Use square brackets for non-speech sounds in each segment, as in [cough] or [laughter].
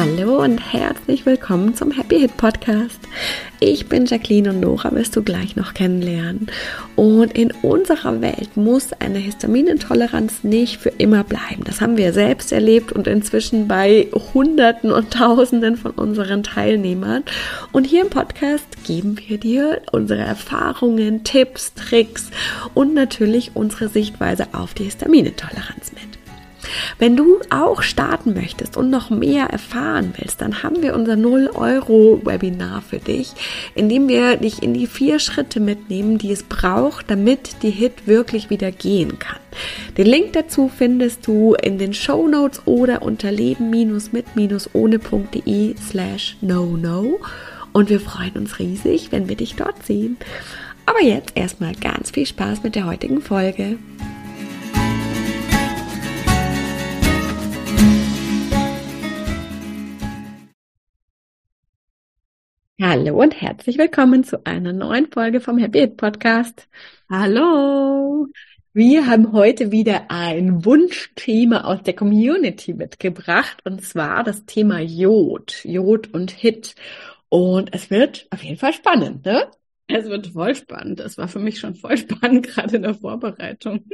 Hallo und herzlich willkommen zum Happy Hit Podcast. Ich bin Jacqueline und Nora wirst du gleich noch kennenlernen. Und in unserer Welt muss eine Histaminintoleranz nicht für immer bleiben. Das haben wir selbst erlebt und inzwischen bei Hunderten und Tausenden von unseren Teilnehmern. Und hier im Podcast geben wir dir unsere Erfahrungen, Tipps, Tricks und natürlich unsere Sichtweise auf die Histaminintoleranz mit. Wenn du auch starten möchtest und noch mehr erfahren willst, dann haben wir unser 0-Euro-Webinar für dich, in dem wir dich in die vier Schritte mitnehmen, die es braucht, damit die Hit wirklich wieder gehen kann. Den Link dazu findest du in den Show Notes oder unter leben-mit-ohne.de slash no no. Und wir freuen uns riesig, wenn wir dich dort sehen. Aber jetzt erstmal ganz viel Spaß mit der heutigen Folge. Hallo und herzlich willkommen zu einer neuen Folge vom Happy It Podcast. Hallo! Wir haben heute wieder ein Wunschthema aus der Community mitgebracht und zwar das Thema Jod, Jod und Hit. Und es wird auf jeden Fall spannend, ne? Es wird voll spannend. Es war für mich schon voll spannend, [laughs] gerade in der Vorbereitung.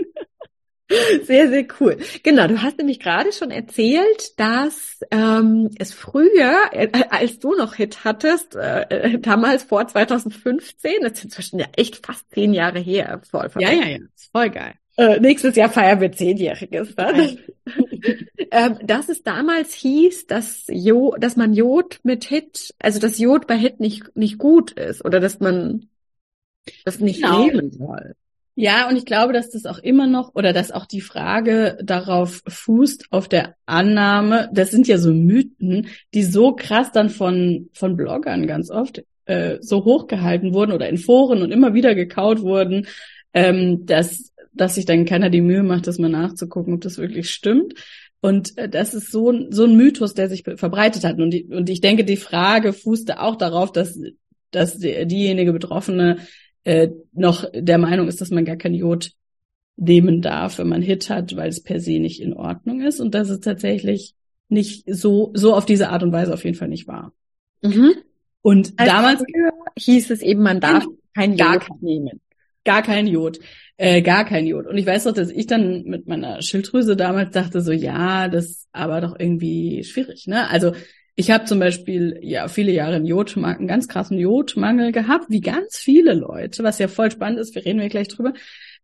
[laughs] Sehr, sehr cool. Genau, du hast nämlich gerade schon erzählt, dass ähm, es früher, äh, als du noch Hit hattest, äh, äh damals vor 2015, das ist inzwischen ja echt fast zehn Jahre her, voll Ja, ja, ja, ist voll geil. Äh, nächstes Jahr feiern wir zehnjähriges. Ne? [laughs] ähm, dass es damals hieß, dass, jo dass man Jod mit Hit, also dass Jod bei Hit nicht, nicht gut ist oder dass man das nicht genau. nehmen soll. Ja, und ich glaube, dass das auch immer noch oder dass auch die Frage darauf fußt auf der Annahme, das sind ja so Mythen, die so krass dann von von Bloggern ganz oft äh, so hochgehalten wurden oder in Foren und immer wieder gekaut wurden, ähm, dass dass sich dann keiner die Mühe macht, das mal nachzugucken, ob das wirklich stimmt. Und äh, das ist so, so ein Mythos, der sich verbreitet hat. Und, die, und ich denke, die Frage fußte auch darauf, dass, dass die, diejenige Betroffene äh, noch der Meinung ist, dass man gar kein Jod nehmen darf, wenn man Hit hat, weil es per se nicht in Ordnung ist und dass es tatsächlich nicht so so auf diese Art und Weise auf jeden Fall nicht war. Mhm. Und also damals hieß es eben, man darf genau. kein gar Jod nehmen. Gar kein Jod. Äh, gar kein Jod. Und ich weiß doch, dass ich dann mit meiner Schilddrüse damals dachte so, ja, das aber doch irgendwie schwierig, ne? Also ich habe zum Beispiel ja viele Jahre einen Jodmangel, einen ganz krassen Jodmangel gehabt, wie ganz viele Leute, was ja voll spannend ist, wir reden ja gleich drüber.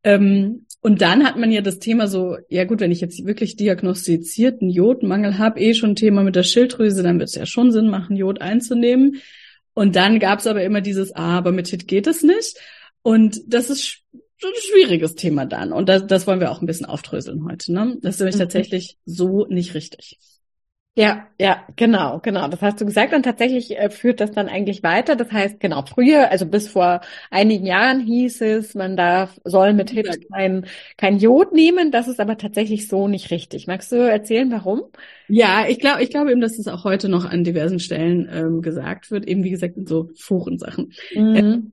Ähm, und dann hat man ja das Thema so, ja gut, wenn ich jetzt wirklich diagnostizierten Jodmangel habe, eh schon ein Thema mit der Schilddrüse, dann wird es ja schon Sinn machen, Jod einzunehmen. Und dann gab es aber immer dieses, ah, aber mit HIT geht es nicht. Und das ist ein schwieriges Thema dann. Und das, das wollen wir auch ein bisschen aufdröseln heute. Ne? Das ist nämlich mhm. tatsächlich so nicht richtig. Ja, ja, genau, genau. Das hast du gesagt und tatsächlich äh, führt das dann eigentlich weiter. Das heißt, genau, früher, also bis vor einigen Jahren hieß es, man darf, soll mit HIT kein, kein Jod nehmen. Das ist aber tatsächlich so nicht richtig. Magst du erzählen, warum? Ja, ich glaube, ich glaube eben, dass das auch heute noch an diversen Stellen ähm, gesagt wird, eben wie gesagt in so Forensachen. Mhm. Ähm,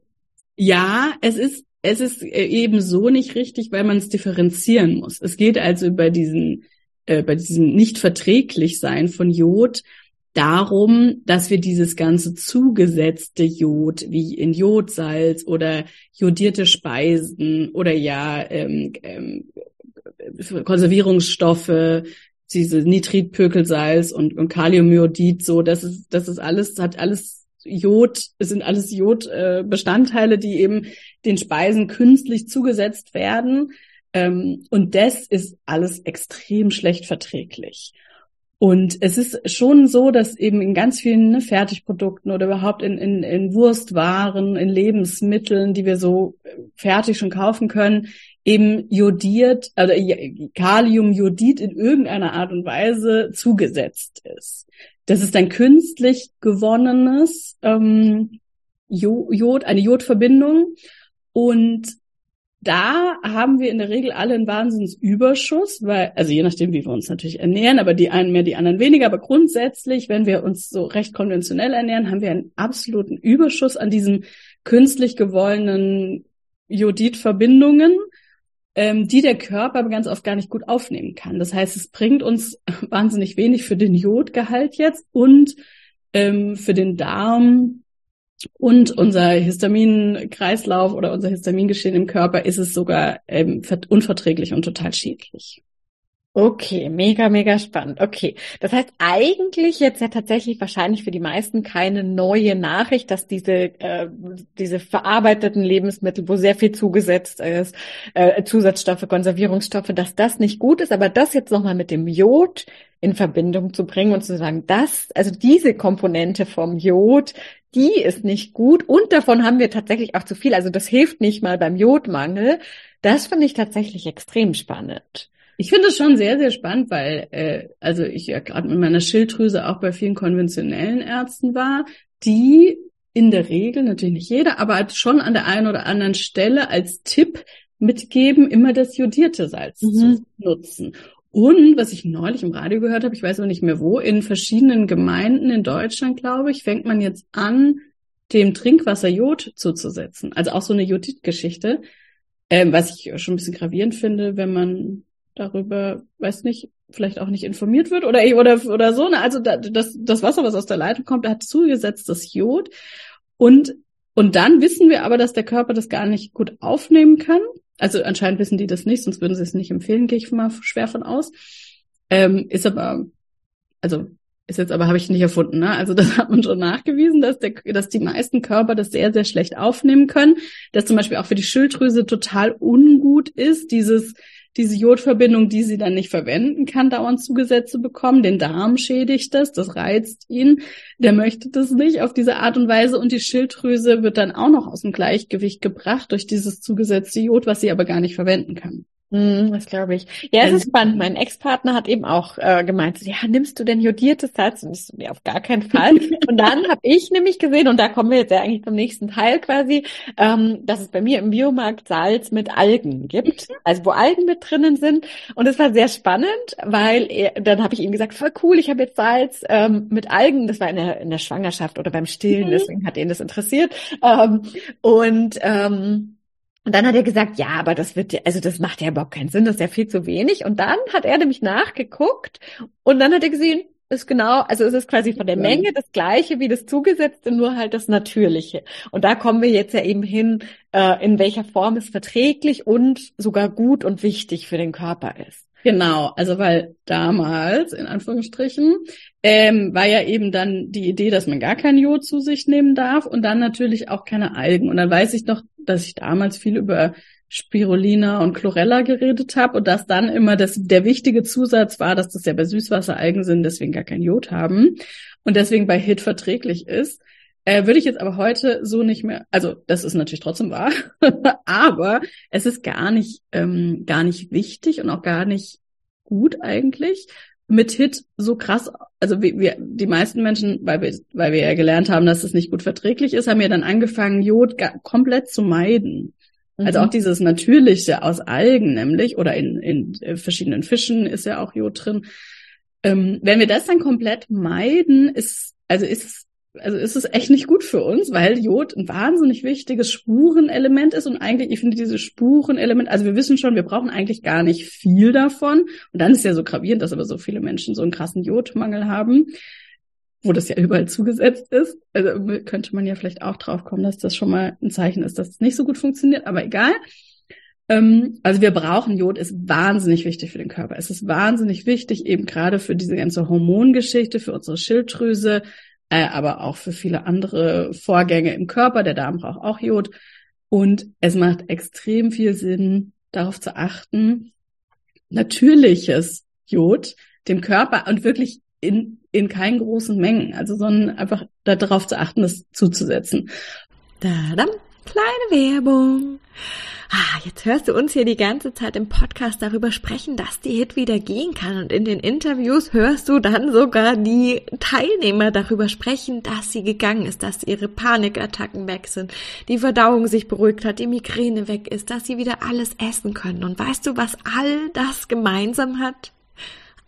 ja, es ist es ist äh, eben so nicht richtig, weil man es differenzieren muss. Es geht also über diesen äh, bei diesem Nicht-Verträglich-Sein von Jod darum, dass wir dieses ganze zugesetzte Jod, wie in Jodsalz oder jodierte Speisen oder ja ähm, ähm, Konservierungsstoffe, diese Nitritpökelsalz und, und Kaliummyodid, so, das ist, das ist alles, hat alles Jod, es sind alles Jodbestandteile, äh, die eben den Speisen künstlich zugesetzt werden. Ähm, und das ist alles extrem schlecht verträglich. Und es ist schon so, dass eben in ganz vielen ne, Fertigprodukten oder überhaupt in, in, in Wurstwaren, in Lebensmitteln, die wir so äh, fertig schon kaufen können, eben jodiert, also Kaliumjodid in irgendeiner Art und Weise zugesetzt ist. Das ist ein künstlich gewonnenes ähm, Jod, eine Jodverbindung. Und da haben wir in der Regel alle einen Wahnsinnsüberschuss, weil, also je nachdem, wie wir uns natürlich ernähren, aber die einen mehr, die anderen weniger, aber grundsätzlich, wenn wir uns so recht konventionell ernähren, haben wir einen absoluten Überschuss an diesen künstlich gewollenen Jodidverbindungen. ähm, die der Körper ganz oft gar nicht gut aufnehmen kann. Das heißt, es bringt uns [laughs] wahnsinnig wenig für den Jodgehalt jetzt und ähm, für den Darm und unser Histaminkreislauf oder unser Histamingeschehen im Körper ist es sogar ähm, unverträglich und total schädlich. Okay, mega, mega spannend. Okay. Das heißt eigentlich jetzt ja tatsächlich wahrscheinlich für die meisten keine neue Nachricht, dass diese, äh, diese verarbeiteten Lebensmittel, wo sehr viel zugesetzt ist, äh, Zusatzstoffe, Konservierungsstoffe, dass das nicht gut ist, aber das jetzt nochmal mit dem Jod in Verbindung zu bringen und zu sagen, das, also diese Komponente vom Jod, die ist nicht gut und davon haben wir tatsächlich auch zu viel. Also das hilft nicht mal beim Jodmangel. Das finde ich tatsächlich extrem spannend. Ich finde es schon sehr, sehr spannend, weil äh, also ich ja gerade mit meiner Schilddrüse auch bei vielen konventionellen Ärzten war, die in der Regel, natürlich nicht jeder, aber halt schon an der einen oder anderen Stelle als Tipp mitgeben, immer das jodierte Salz mhm. zu nutzen. Und was ich neulich im Radio gehört habe, ich weiß aber nicht mehr wo, in verschiedenen Gemeinden in Deutschland, glaube ich, fängt man jetzt an, dem Trinkwasser Jod zuzusetzen. Also auch so eine Jodid-Geschichte, ähm, was ich schon ein bisschen gravierend finde, wenn man darüber, weiß nicht, vielleicht auch nicht informiert wird oder oder oder so. Ne? Also das, das Wasser, was aus der Leitung kommt, hat zugesetztes Jod und und dann wissen wir aber, dass der Körper das gar nicht gut aufnehmen kann. Also anscheinend wissen die das nicht, sonst würden sie es nicht empfehlen, gehe ich mal schwer von aus. Ähm, ist aber, also ist jetzt aber habe ich nicht erfunden, ne? Also [laughs] das hat man schon nachgewiesen, dass der, dass die meisten Körper das sehr, sehr schlecht aufnehmen können, dass zum Beispiel auch für die Schilddrüse total ungut ist, dieses diese Jodverbindung, die sie dann nicht verwenden kann, dauernd zugesetzt zu bekommen. Den Darm schädigt das, das reizt ihn. Der möchte das nicht auf diese Art und Weise und die Schilddrüse wird dann auch noch aus dem Gleichgewicht gebracht durch dieses zugesetzte Jod, was sie aber gar nicht verwenden kann. Mm, das glaube ich. Ja, es ist ähm, spannend. Mein Ex-Partner hat eben auch äh, gemeint, ja, nimmst du denn jodiertes Salz? Und ich so, nee, auf gar keinen Fall. [laughs] und dann habe ich nämlich gesehen, und da kommen wir jetzt ja eigentlich zum nächsten Teil quasi, ähm, dass es bei mir im Biomarkt Salz mit Algen gibt, also wo Algen mit drinnen sind. Und es war sehr spannend, weil er, dann habe ich ihm gesagt, voll cool, ich habe jetzt Salz ähm, mit Algen. Das war in der, in der Schwangerschaft oder beim Stillen, mhm. deswegen hat ihn das interessiert. Ähm, und ähm, und dann hat er gesagt, ja, aber das wird, also das macht ja überhaupt keinen Sinn, das ist ja viel zu wenig. Und dann hat er nämlich nachgeguckt und dann hat er gesehen, ist genau, also es ist quasi von der Menge das gleiche wie das zugesetzte, nur halt das Natürliche. Und da kommen wir jetzt ja eben hin, äh, in welcher Form es verträglich und sogar gut und wichtig für den Körper ist. Genau, also weil damals, in Anführungsstrichen, ähm, war ja eben dann die Idee, dass man gar kein Jod zu sich nehmen darf und dann natürlich auch keine Algen. Und dann weiß ich noch, dass ich damals viel über Spirulina und Chlorella geredet habe und dass dann immer das, der wichtige Zusatz war, dass das ja bei Süßwasseralgen sind, deswegen gar kein Jod haben und deswegen bei HIT verträglich ist. Äh, würde ich jetzt aber heute so nicht mehr, also das ist natürlich trotzdem wahr, [laughs] aber es ist gar nicht, ähm, gar nicht wichtig und auch gar nicht gut eigentlich, mit Hit so krass, also wir, wir, die meisten Menschen, weil wir, weil wir ja gelernt haben, dass es nicht gut verträglich ist, haben ja dann angefangen, Jod komplett zu meiden. Also mhm. Also auch dieses Natürliche aus Algen nämlich oder in, in äh, verschiedenen Fischen ist ja auch Jod drin. Ähm, wenn wir das dann komplett meiden, ist, also ist es also ist es echt nicht gut für uns, weil Jod ein wahnsinnig wichtiges Spurenelement ist und eigentlich, ich finde dieses Spurenelement, also wir wissen schon, wir brauchen eigentlich gar nicht viel davon und dann ist ja so gravierend, dass aber so viele Menschen so einen krassen Jodmangel haben, wo das ja überall zugesetzt ist. Also könnte man ja vielleicht auch drauf kommen, dass das schon mal ein Zeichen ist, dass es nicht so gut funktioniert, aber egal. Ähm, also wir brauchen Jod, ist wahnsinnig wichtig für den Körper. Es ist wahnsinnig wichtig, eben gerade für diese ganze Hormongeschichte, für unsere Schilddrüse, äh, aber auch für viele andere Vorgänge im Körper. Der Darm braucht auch Jod. Und es macht extrem viel Sinn, darauf zu achten, natürliches Jod dem Körper und wirklich in, in keinen großen Mengen, also sondern einfach darauf zu achten, das zuzusetzen. Da, dann kleine Werbung. Ah, jetzt hörst du uns hier die ganze Zeit im Podcast darüber sprechen, dass die Hit wieder gehen kann. Und in den Interviews hörst du dann sogar die Teilnehmer darüber sprechen, dass sie gegangen ist, dass ihre Panikattacken weg sind, die Verdauung sich beruhigt hat, die Migräne weg ist, dass sie wieder alles essen können. Und weißt du, was all das gemeinsam hat?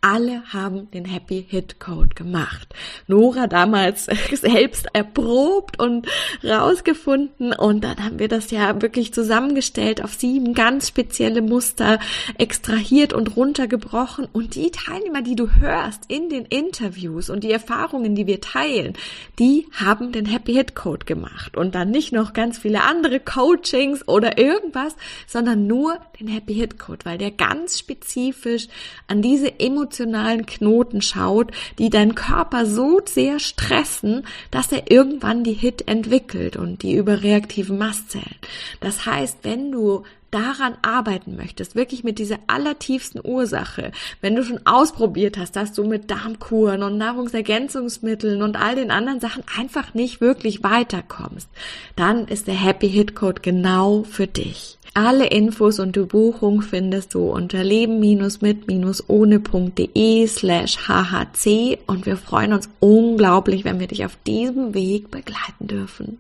Alle haben den Happy Hit Code gemacht. Nora damals [laughs] selbst erprobt und rausgefunden und dann haben wir das ja wirklich zusammengestellt auf sieben ganz spezielle Muster extrahiert und runtergebrochen und die Teilnehmer, die du hörst in den Interviews und die Erfahrungen, die wir teilen, die haben den Happy Hit Code gemacht und dann nicht noch ganz viele andere Coachings oder irgendwas, sondern nur den Happy Hit Code, weil der ganz spezifisch an diese emotionalen Knoten schaut, die deinen Körper so sehr stressen, dass er irgendwann die Hit entwickelt und die überreaktiven Mastzellen. Das heißt, wenn du daran arbeiten möchtest, wirklich mit dieser allertiefsten Ursache, wenn du schon ausprobiert hast, dass du mit Darmkuren und Nahrungsergänzungsmitteln und all den anderen Sachen einfach nicht wirklich weiterkommst, dann ist der Happy Hit Code genau für dich. Alle Infos und die Buchung findest du unter leben-mit-ohne.de slash hhc und wir freuen uns unglaublich, wenn wir dich auf diesem Weg begleiten dürfen.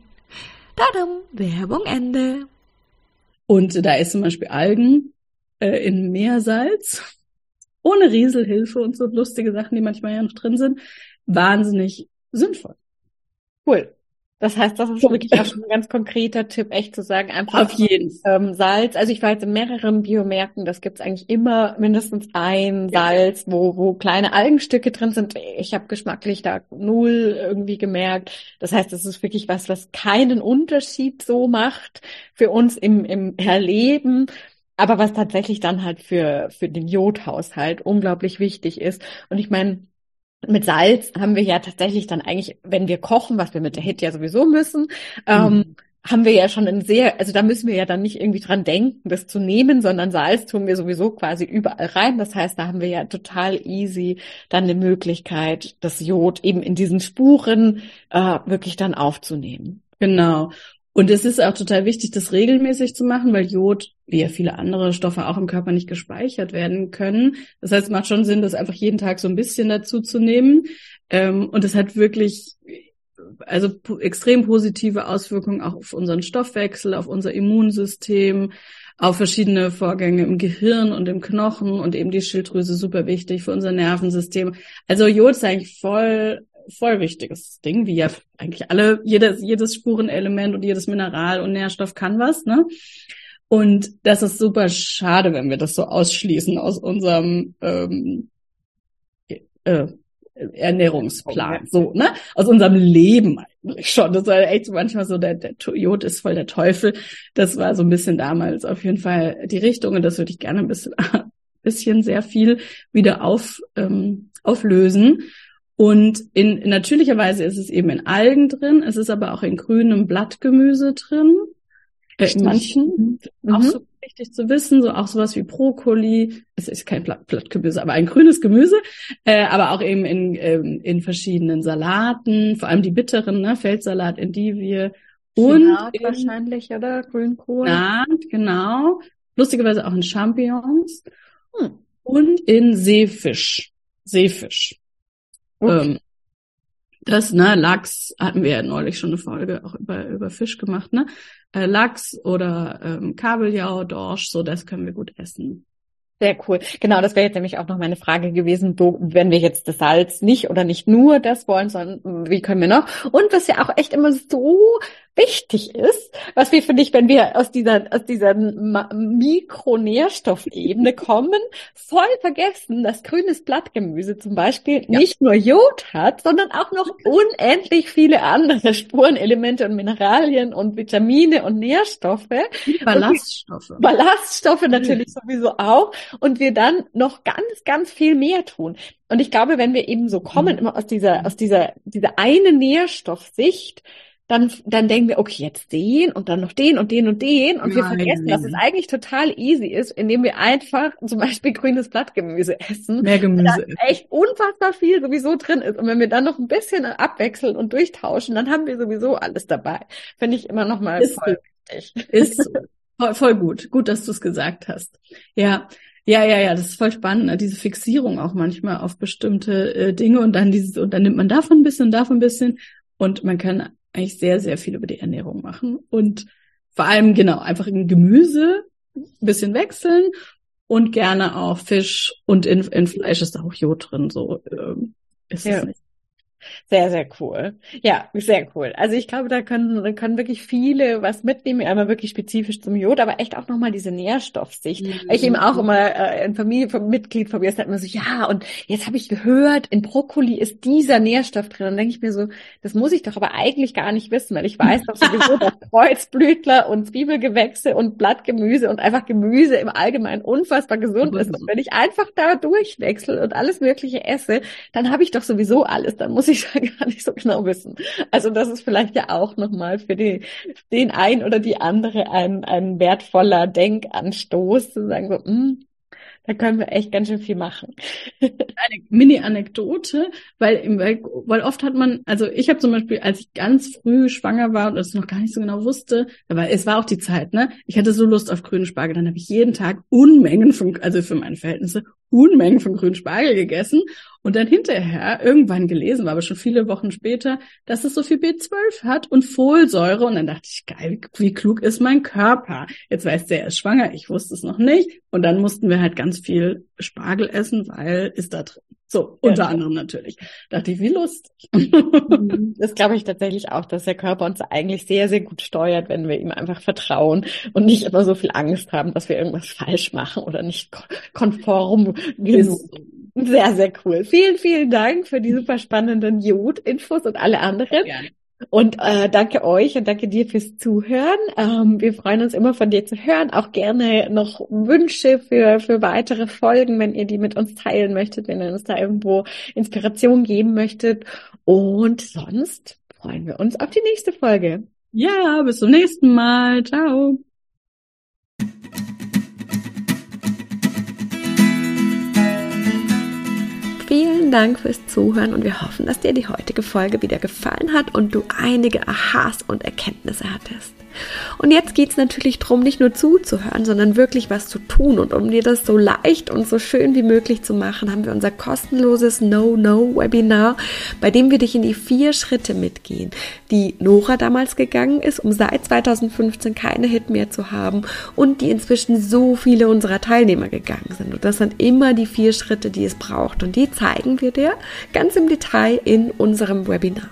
Dadum, Werbung Ende. Und da ist zum Beispiel Algen äh, in Meersalz, ohne Rieselhilfe und so lustige Sachen, die manchmal ja noch drin sind, wahnsinnig sinnvoll. Cool. Das heißt, das ist wirklich auch schon ein ganz konkreter Tipp, echt zu sagen, einfach auf jeden ähm, Salz. Also ich war jetzt in mehreren Biomärkten, das gibt's eigentlich immer mindestens ein Salz, wo, wo kleine Algenstücke drin sind. Ich habe geschmacklich da null irgendwie gemerkt. Das heißt, das ist wirklich was, was keinen Unterschied so macht für uns im, im Erleben aber was tatsächlich dann halt für, für den Jodhaushalt unglaublich wichtig ist. Und ich meine, mit Salz haben wir ja tatsächlich dann eigentlich, wenn wir kochen, was wir mit der Hit ja sowieso müssen, ähm, mhm. haben wir ja schon ein sehr, also da müssen wir ja dann nicht irgendwie dran denken, das zu nehmen, sondern Salz tun wir sowieso quasi überall rein. Das heißt, da haben wir ja total easy dann eine Möglichkeit, das Jod eben in diesen Spuren äh, wirklich dann aufzunehmen. Genau. Und es ist auch total wichtig, das regelmäßig zu machen, weil Jod, wie ja viele andere Stoffe auch im Körper nicht gespeichert werden können. Das heißt, es macht schon Sinn, das einfach jeden Tag so ein bisschen dazu zu nehmen. Ähm, und es hat wirklich, also extrem positive Auswirkungen auch auf unseren Stoffwechsel, auf unser Immunsystem, auf verschiedene Vorgänge im Gehirn und im Knochen und eben die Schilddrüse super wichtig für unser Nervensystem. Also Jod ist eigentlich voll voll wichtiges Ding, wie ja eigentlich alle, jedes, jedes Spurenelement und jedes Mineral und Nährstoff kann was, ne? Und das ist super schade, wenn wir das so ausschließen aus unserem ähm, äh, Ernährungsplan, so, ne? Aus unserem Leben eigentlich schon. Das war echt manchmal so, der, der Jod ist voll der Teufel. Das war so ein bisschen damals auf jeden Fall die Richtung und das würde ich gerne ein bisschen, [laughs] bisschen sehr viel wieder auf, ähm, auflösen. Und in natürlicher Weise ist es eben in Algen drin, es ist aber auch in grünem Blattgemüse drin. Äh, in manchen mhm. auch so wichtig zu wissen, so auch sowas wie Brokkoli, es ist kein Blatt, Blattgemüse, aber ein grünes Gemüse, äh, aber auch eben in, ähm, in verschiedenen Salaten, vor allem die bitteren, ne, Feldsalat, Endivie und in, wahrscheinlich, oder? Grünkohl. Ja, genau. Lustigerweise auch in Champignons hm. und in Seefisch. Seefisch. Okay. Ähm, das, ne, Lachs hatten wir ja neulich schon eine Folge auch über, über Fisch gemacht, ne? Äh, Lachs oder ähm, Kabeljau, Dorsch, so das können wir gut essen. Sehr cool. Genau, das wäre jetzt nämlich auch noch meine Frage gewesen, wo, wenn wir jetzt das Salz nicht oder nicht nur das wollen, sondern wie können wir noch? Und was ja auch echt immer so wichtig ist, was wir, finde ich, wenn wir aus dieser, aus dieser Mikronährstoffebene kommen, voll vergessen, dass grünes Blattgemüse zum Beispiel ja. nicht nur Jod hat, sondern auch noch unendlich viele andere Spurenelemente und Mineralien und Vitamine und Nährstoffe. Ballaststoffe. Und Ballaststoffe natürlich mhm. sowieso auch. Und wir dann noch ganz, ganz viel mehr tun. Und ich glaube, wenn wir eben so kommen, mhm. immer aus dieser, aus dieser, dieser eine Nährstoffsicht, dann, dann denken wir, okay, jetzt den und dann noch den und den und den. Und Nein. wir vergessen, dass es eigentlich total easy ist, indem wir einfach zum Beispiel grünes Blattgemüse essen. Mehr Gemüse. Da echt unfassbar viel sowieso drin ist. Und wenn wir dann noch ein bisschen abwechseln und durchtauschen, dann haben wir sowieso alles dabei. Finde ich immer noch mal ist voll wichtig. Ist voll, voll gut. Gut, dass du es gesagt hast. Ja. Ja, ja, ja, das ist voll spannend, ne? diese Fixierung auch manchmal auf bestimmte äh, Dinge und dann dieses, und dann nimmt man davon ein bisschen und davon ein bisschen und man kann eigentlich sehr, sehr viel über die Ernährung machen und vor allem, genau, einfach ein Gemüse ein bisschen wechseln und gerne auch Fisch und in, in Fleisch ist auch Jod drin, so ähm, ist ja. es nicht. Sehr, sehr cool. Ja, sehr cool. Also ich glaube, da können, können wirklich viele was mitnehmen, einmal wirklich spezifisch zum Jod, aber echt auch nochmal diese Nährstoffsicht. Mhm. Ich eben auch immer äh, ein Familienmitglied von mir sagt immer so, ja, und jetzt habe ich gehört, in Brokkoli ist dieser Nährstoff drin. Und dann denke ich mir so, das muss ich doch aber eigentlich gar nicht wissen, weil ich weiß doch sowieso, dass [laughs] Kreuzblütler und Zwiebelgewächse und Blattgemüse und einfach Gemüse im Allgemeinen unfassbar gesund ist. Und wenn ich einfach da durchwechsel und alles Mögliche esse, dann habe ich doch sowieso alles. Dann muss ich ja [laughs] gar nicht so genau wissen. Also das ist vielleicht ja auch nochmal für die, den einen oder die andere ein, ein wertvoller Denkanstoß, zu sagen so, mh, hm, da können wir echt ganz schön viel machen. [laughs] Eine Mini-Anekdote, weil, weil oft hat man, also ich habe zum Beispiel, als ich ganz früh schwanger war und es noch gar nicht so genau wusste, aber es war auch die Zeit, ne? Ich hatte so Lust auf grünen Spargel, dann habe ich jeden Tag Unmengen von, also für meine Verhältnisse, Unmengen von grünen Spargel gegessen und dann hinterher irgendwann gelesen, war aber schon viele Wochen später, dass es so viel B12 hat und Folsäure. Und dann dachte ich, geil, wie klug ist mein Körper? Jetzt weiß der, er ist schwanger, ich wusste es noch nicht. Und dann mussten wir halt ganz viel Spargel essen, weil ist da drin. So, unter ja. anderem natürlich. Dachte ich, wie lustig. Mhm. Das glaube ich tatsächlich auch, dass der Körper uns eigentlich sehr, sehr gut steuert, wenn wir ihm einfach vertrauen und nicht immer so viel Angst haben, dass wir irgendwas falsch machen oder nicht konform genug. Sehr, sehr cool. Vielen, vielen Dank für die super spannenden Jod-Infos und alle anderen. Ja. Und äh, danke euch und danke dir fürs Zuhören. Ähm, wir freuen uns immer von dir zu hören. Auch gerne noch Wünsche für, für weitere Folgen, wenn ihr die mit uns teilen möchtet, wenn ihr uns da irgendwo Inspiration geben möchtet. Und sonst freuen wir uns auf die nächste Folge. Ja, bis zum nächsten Mal. Ciao. Vielen Dank fürs Zuhören und wir hoffen, dass dir die heutige Folge wieder gefallen hat und du einige Aha's und Erkenntnisse hattest. Und jetzt geht es natürlich darum, nicht nur zuzuhören, sondern wirklich was zu tun. Und um dir das so leicht und so schön wie möglich zu machen, haben wir unser kostenloses No-No-Webinar, bei dem wir dich in die vier Schritte mitgehen, die Nora damals gegangen ist, um seit 2015 keine Hit mehr zu haben und die inzwischen so viele unserer Teilnehmer gegangen sind. Und das sind immer die vier Schritte, die es braucht. Und die zeigen wir dir ganz im Detail in unserem Webinar.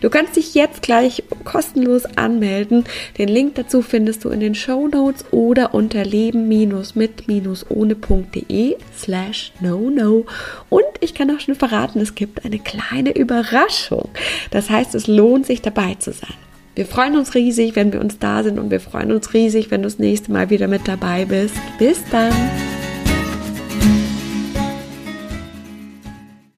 Du kannst dich jetzt gleich kostenlos anmelden. Den Link dazu findest du in den Show Notes oder unter leben-mit-ohne.de slash no no. Und ich kann auch schon verraten, es gibt eine kleine Überraschung. Das heißt, es lohnt sich dabei zu sein. Wir freuen uns riesig, wenn wir uns da sind und wir freuen uns riesig, wenn du das nächste Mal wieder mit dabei bist. Bis dann!